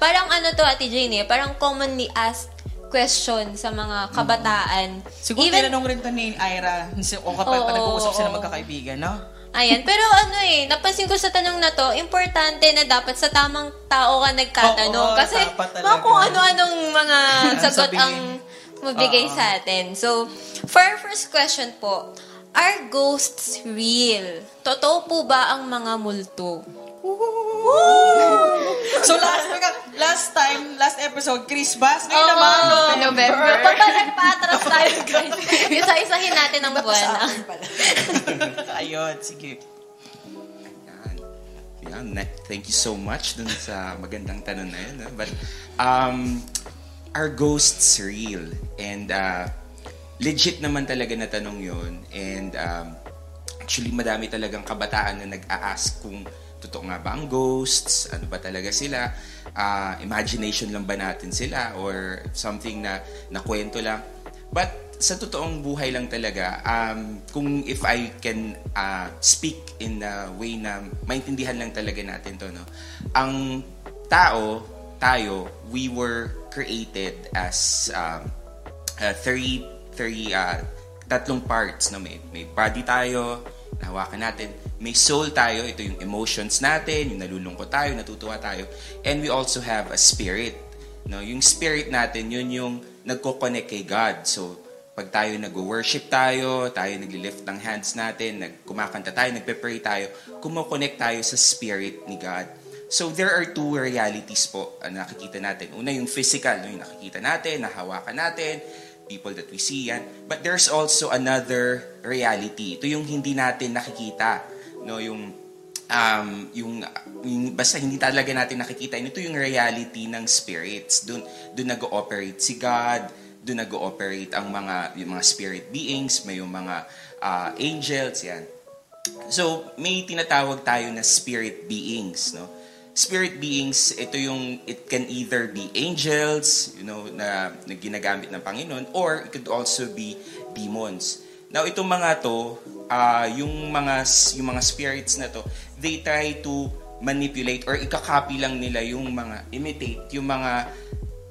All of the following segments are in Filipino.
Parang ano to, Ate Jane, eh, parang commonly asked question sa mga kabataan. Siguro tinanong rin to ni Ira o kapag Oo, pa nag-uusap sila oo. magkakaibigan, no? Ayan, pero ano eh, napansin ko sa tanong na to, importante na dapat sa tamang tao ka nagkatanong. Oo, kasi dapat talaga. mga kung ano-anong mga sagot ang mabigay sa atin. So, for our first question po, are ghosts real? Totoo po ba ang mga multo? So last last time, last episode, Chris Bass. Ngayon Oo, naman, November. November. Pabalik pa, atras tayo, guys. Isa-isahin natin ang buwan. Sa ah. akin pala. Ayun, sige. Yan. Thank you so much dun sa magandang tanong na yun. ah. But, um, are ghosts real? And, uh, legit naman talaga na tanong yun. And, um, actually, madami talagang kabataan na nag-a-ask kung totoo nga ba ang ghosts? Ano ba talaga sila? Ah, imagination lang ba natin sila? Or something na nakwento lang? But sa totoong buhay lang talaga, um, kung if I can uh, speak in a way na maintindihan lang talaga natin to, no? Ang tao, tayo, we were created as um, uh, three, three, uh, tatlong parts, no? May, may body tayo, nahawakan natin. May soul tayo, ito yung emotions natin, yung nalulungkot tayo, natutuwa tayo. And we also have a spirit. No, yung spirit natin, yun yung nagko-connect kay God. So, pag tayo nag-worship tayo, tayo nagli-lift ng hands natin, nagkumakanta tayo, nagpe-pray tayo, kumokonect tayo sa spirit ni God. So, there are two realities po na nakikita natin. Una, yung physical, no, yung nakikita natin, nahawakan natin, people that we see yan. But there's also another reality. Ito yung hindi natin nakikita. No, yung um, yung, yung basta hindi talaga natin nakikita. Ito yung reality ng spirits. Doon doon nag-ooperate si God, doon nag-ooperate ang mga yung mga spirit beings, may yung mga ah, angels, yan. So, may tinatawag tayo na spirit beings, no? Spirit beings, ito yung, it can either be angels, you know, na, na ginagamit ng Panginoon, or it could also be demons. Now, itong mga to, ah, yung mga yung mga spirits na to, they try to manipulate or ikakopy lang nila yung mga imitate yung mga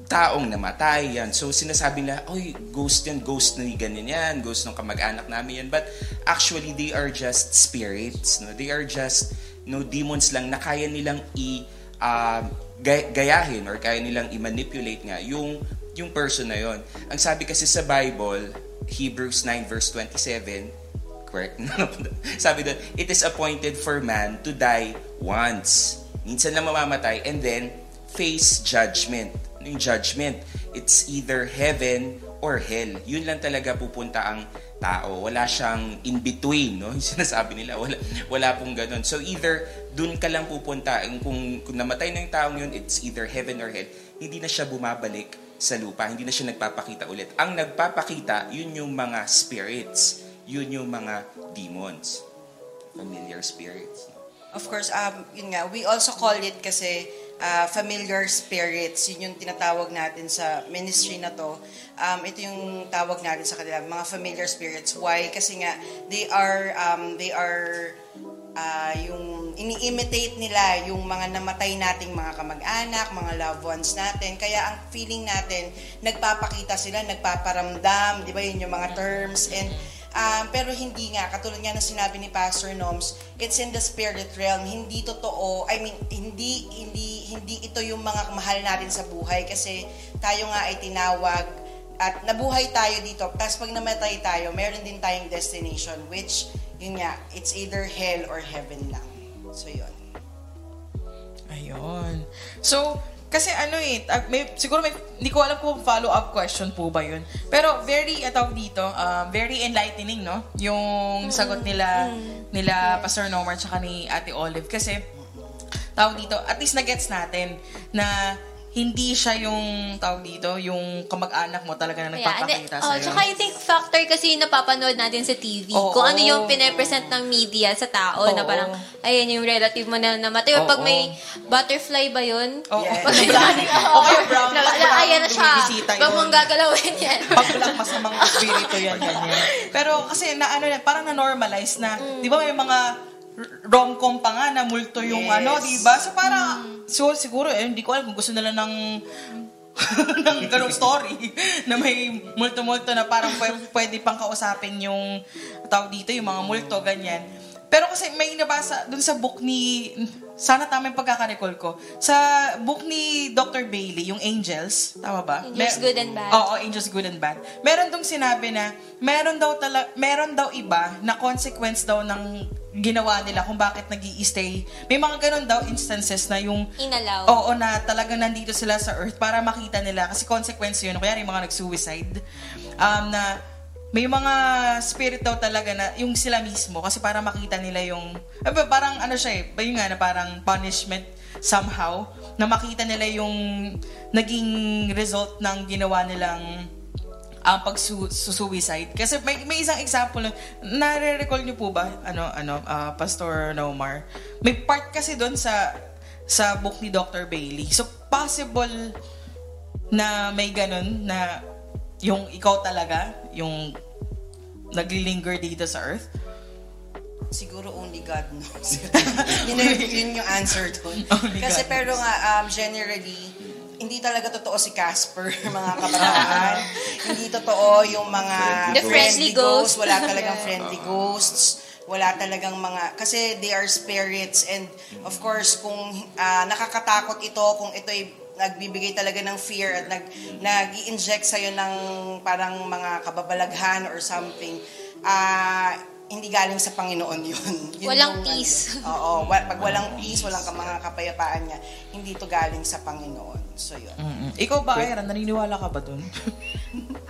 taong namatay yan. So sinasabi nila, oy, ghost yan, ghost na ni ganyan yan, ghost ng kamag-anak namin yan. But actually, they are just spirits. No? They are just no demons lang na kaya nilang i gay- gayahin or kaya nilang i-manipulate nga yung yung person na yon. Ang sabi kasi sa Bible, Hebrews 9 verse 27, correct? sabi doon, it is appointed for man to die once. Minsan lang mamamatay and then face judgment. Ano yung judgment? It's either heaven or hell. Yun lang talaga pupunta ang tao. Wala siyang in-between, no? Yung sinasabi nila, wala, wala pong ganun. So either dun ka lang pupunta. Kung, kung namatay na yung taong yun, it's either heaven or hell. Hindi na siya bumabalik sa lupa. Hindi na siya nagpapakita ulit. Ang nagpapakita, yun yung mga spirits. Yun yung mga demons. Familiar spirits. Of course, um, yun nga, we also call it kasi uh, familiar spirits. Yun yung tinatawag natin sa ministry na to. Um, ito yung tawag natin sa kanila, mga familiar spirits. Why? Kasi nga, they are, um, they are, uh, yung ini-imitate nila yung mga namatay nating mga kamag-anak, mga loved ones natin. Kaya ang feeling natin, nagpapakita sila, nagpaparamdam, di ba yun yung mga terms. And Um, pero hindi nga, katulad nga ng sinabi ni Pastor Noms, it's in the spirit realm. Hindi totoo, I mean, hindi, hindi, hindi ito yung mga mahal natin sa buhay kasi tayo nga ay tinawag at nabuhay tayo dito. Tapos pag namatay tayo, meron din tayong destination which, yun nga, it's either hell or heaven lang. So, yun. Ayun. So, kasi ano eh, may, siguro may, hindi ko alam kung follow-up question po ba yun. Pero very, tawag dito, um, very enlightening, no? Yung sagot nila, nila Pastor Nomar tsaka ni Ate Olive. Kasi, tawag dito, at least na-gets natin na hindi siya yung, tawag dito, yung kamag-anak mo talaga na nagpapakita Yeah, oh, sa'yo. tsaka I think factor kasi yung napapanood natin sa TV. Oo. kung ano yung pinapresent ng media sa tao na Oo. parang, ayan yung relative mo na namatay. Or pag Oo. may butterfly ba yun? Oo. Yes. Pag brown, na, pag na, brown, ayan na siya. yun. mong gagalawin yan. pag lang masamang espiritu yan, ganyan. Pero kasi na ano na, parang na-normalize na, di ba may mga rom-com pa nga na multo yung Yes. ano, di ba? So parang so, siguro, eh, hindi ko alam kung gusto nila ng ng ganong story na may multo-multo na parang pwede, pwede pang kausapin yung tao dito, yung mga multo, ganyan. Pero kasi may nabasa dun sa book ni, sana tama yung pagkakarecall ko, sa book ni Dr. Bailey, yung Angels, tama ba? Angels Good and Bad. Oo, Angels Good and Bad. Meron dong sinabi na, meron daw, tala, meron daw iba na consequence daw ng ginawa nila kung bakit nag stay May mga ganun daw instances na yung Inalaw. Oo, na talagang nandito sila sa earth para makita nila. Kasi consequence yun. Kaya yung mga nag-suicide. Um, na may mga spirit daw talaga na yung sila mismo kasi para makita nila yung eh, parang ano siya eh, yun nga na parang punishment somehow na makita nila yung naging result ng ginawa nilang ang pag-suicide. Kasi may, may isang example, nare-recall niyo po ba, ano, ano, uh, Pastor Nomar? May part kasi doon sa sa book ni Dr. Bailey. So, possible na may ganun na yung ikaw talaga, yung naglilinger dito sa earth? Siguro only God knows. yun, yun yung answer. Only Kasi God pero nga, um, generally, hindi talaga totoo si Casper, mga kabataan. hindi totoo yung mga The friendly ghost. Wala talagang friendly ghosts. Wala talagang mga, kasi they are spirits and of course, kung uh, nakakatakot ito, kung ito ay nagbibigay talaga ng fear at nag nag-i-inject sa ng parang mga kababalaghan or something. Ah, uh, hindi galing sa Panginoon yun. yun walang yung, peace. Ano, oo, pag walang peace, walang ka, mga kapayapaan niya, hindi to galing sa Panginoon. So, yun. Mm-mm. Ikaw ba, Ira, naniniwala ka ba dun?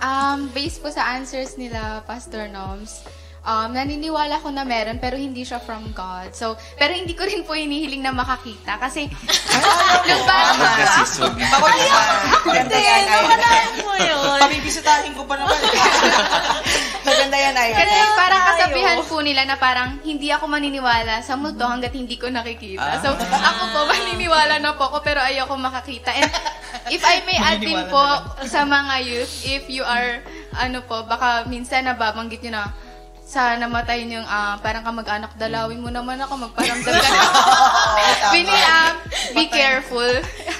um, based po sa answers nila, Pastor Noms, um, naniniwala ko na meron pero hindi siya from God. So, pero hindi ko rin po hinihiling na makakita kasi nung parang Kasi so, Maganda yan, ay. mo yun. Pabibisitahin ko pa naman. Maganda yan, ay. kasi parang kasabihan po nila na parang hindi ako maniniwala sa multo hanggat hindi ko nakikita. So, ako po maniniwala na po ako pero ayoko makakita. And if I may add din po sa mga youth, if you are ano po, baka minsan nababanggit nyo na sa namatay yung uh, parang kamag-anak, dalawin mo naman ako, magparamdam ka na. Bini, um, be careful.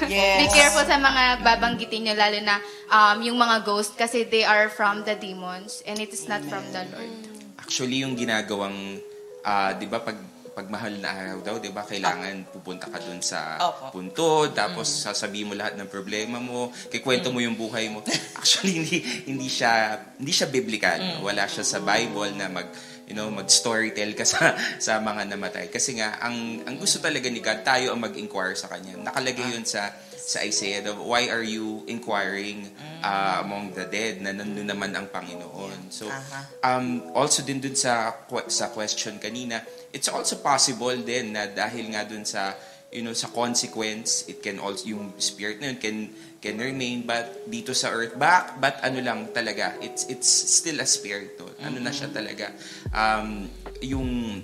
Yes. be careful sa mga babanggitin nyo, lalo na um, yung mga ghost kasi they are from the demons and it is not from the Lord. Actually, yung ginagawang, ah, di ba, pag pagmahal na araw daw, di ba, kailangan pupunta ka dun sa Opo. puntod, tapos sasabihin mo lahat ng problema mo, kikwento mo yung buhay mo. Actually, hindi, hindi siya, hindi siya biblical. Wala siya sa Bible na mag, you know, mag-storytell ka sa, sa mga namatay. Kasi nga, ang, ang gusto talaga ni God, tayo ang mag-inquire sa Kanya. Nakalagay yun sa sa Isaiah, why are you inquiring uh, among the dead na nandun naman ang Panginoon? So, um, also din dun sa, sa question kanina, it's also possible din na dahil nga dun sa you know sa consequence it can also yung spirit na yun can can remain but dito sa earth back but ano lang talaga it's it's still a spirit to ano na siya talaga. Um yung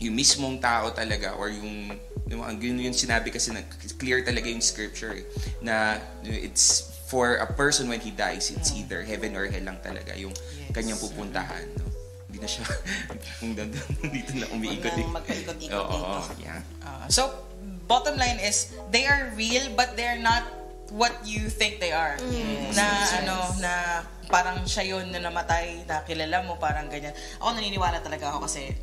yung mismong tao talaga or yung yung, yung, yung sinabi kasi na clear talaga yung scripture eh, na it's for a person when he dies it's either heaven or hell lang talaga yung kanyang pupuntahan no? Na siya kung dito na umiikot Huwag nang magpaikot-ikot Oo, dito. yeah. Uh, so, bottom line is, they are real, but they're not what you think they are. na, ano, na parang siya yun na namatay, na kilala mo, parang ganyan. Ako naniniwala talaga ako kasi,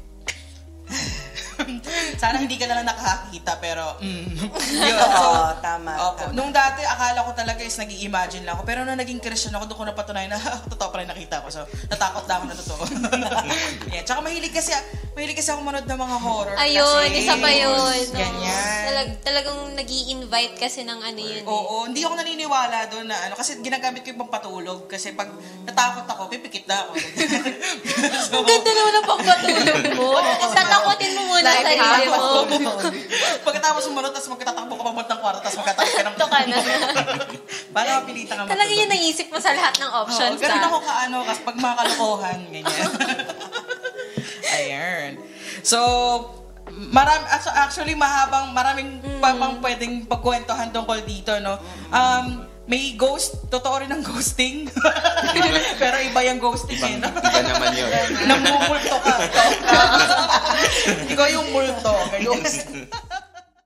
sana hindi ka na lang nakakakita, pero, mm. yun. So, Oo, tama, Opo. tama. Nung dati, akala ko talaga is nag imagine lang ako. Pero nung naging Christian ako, doon ko napatunayan na, totoo pala yung nakita ko. So, natakot na ako na totoo. yeah. Tsaka mahilig kasi, mahilig kasi ako manood ng mga horror. Ayun, kasi, isa pa yun. no? Ganyan. Talag, talagang nag invite kasi ng ano yun. eh. Oo, hindi ako naniniwala doon na ano, kasi ginagamit ko yung pampatulog. Kasi pag natakot ako, pipikit na ako. so, Ang ganda naman ang pagkatulog mo. Tatakotin mo muna Life sarili mo. Pagkatapos sumunod, tapos magkatatakbo ka pabuntang kwarto, tapos magkatatakbo ka ng Ito ka na. Para mapilitan ka Talaga yun naisip mo sa lahat ng Oo, options. ganun ah. ako kaano, kasi pag mga kalokohan, ganyan. Ayan. So, marami, actually, mahabang, maraming pa pang pwedeng pagkwentuhan tungkol dito, no? Um, may ghost, totoo rin ang ghosting. Pero iba yung ghosting eh, no? Iba naman yun. Namumulto ka. Ikaw yung multo. Ganyan.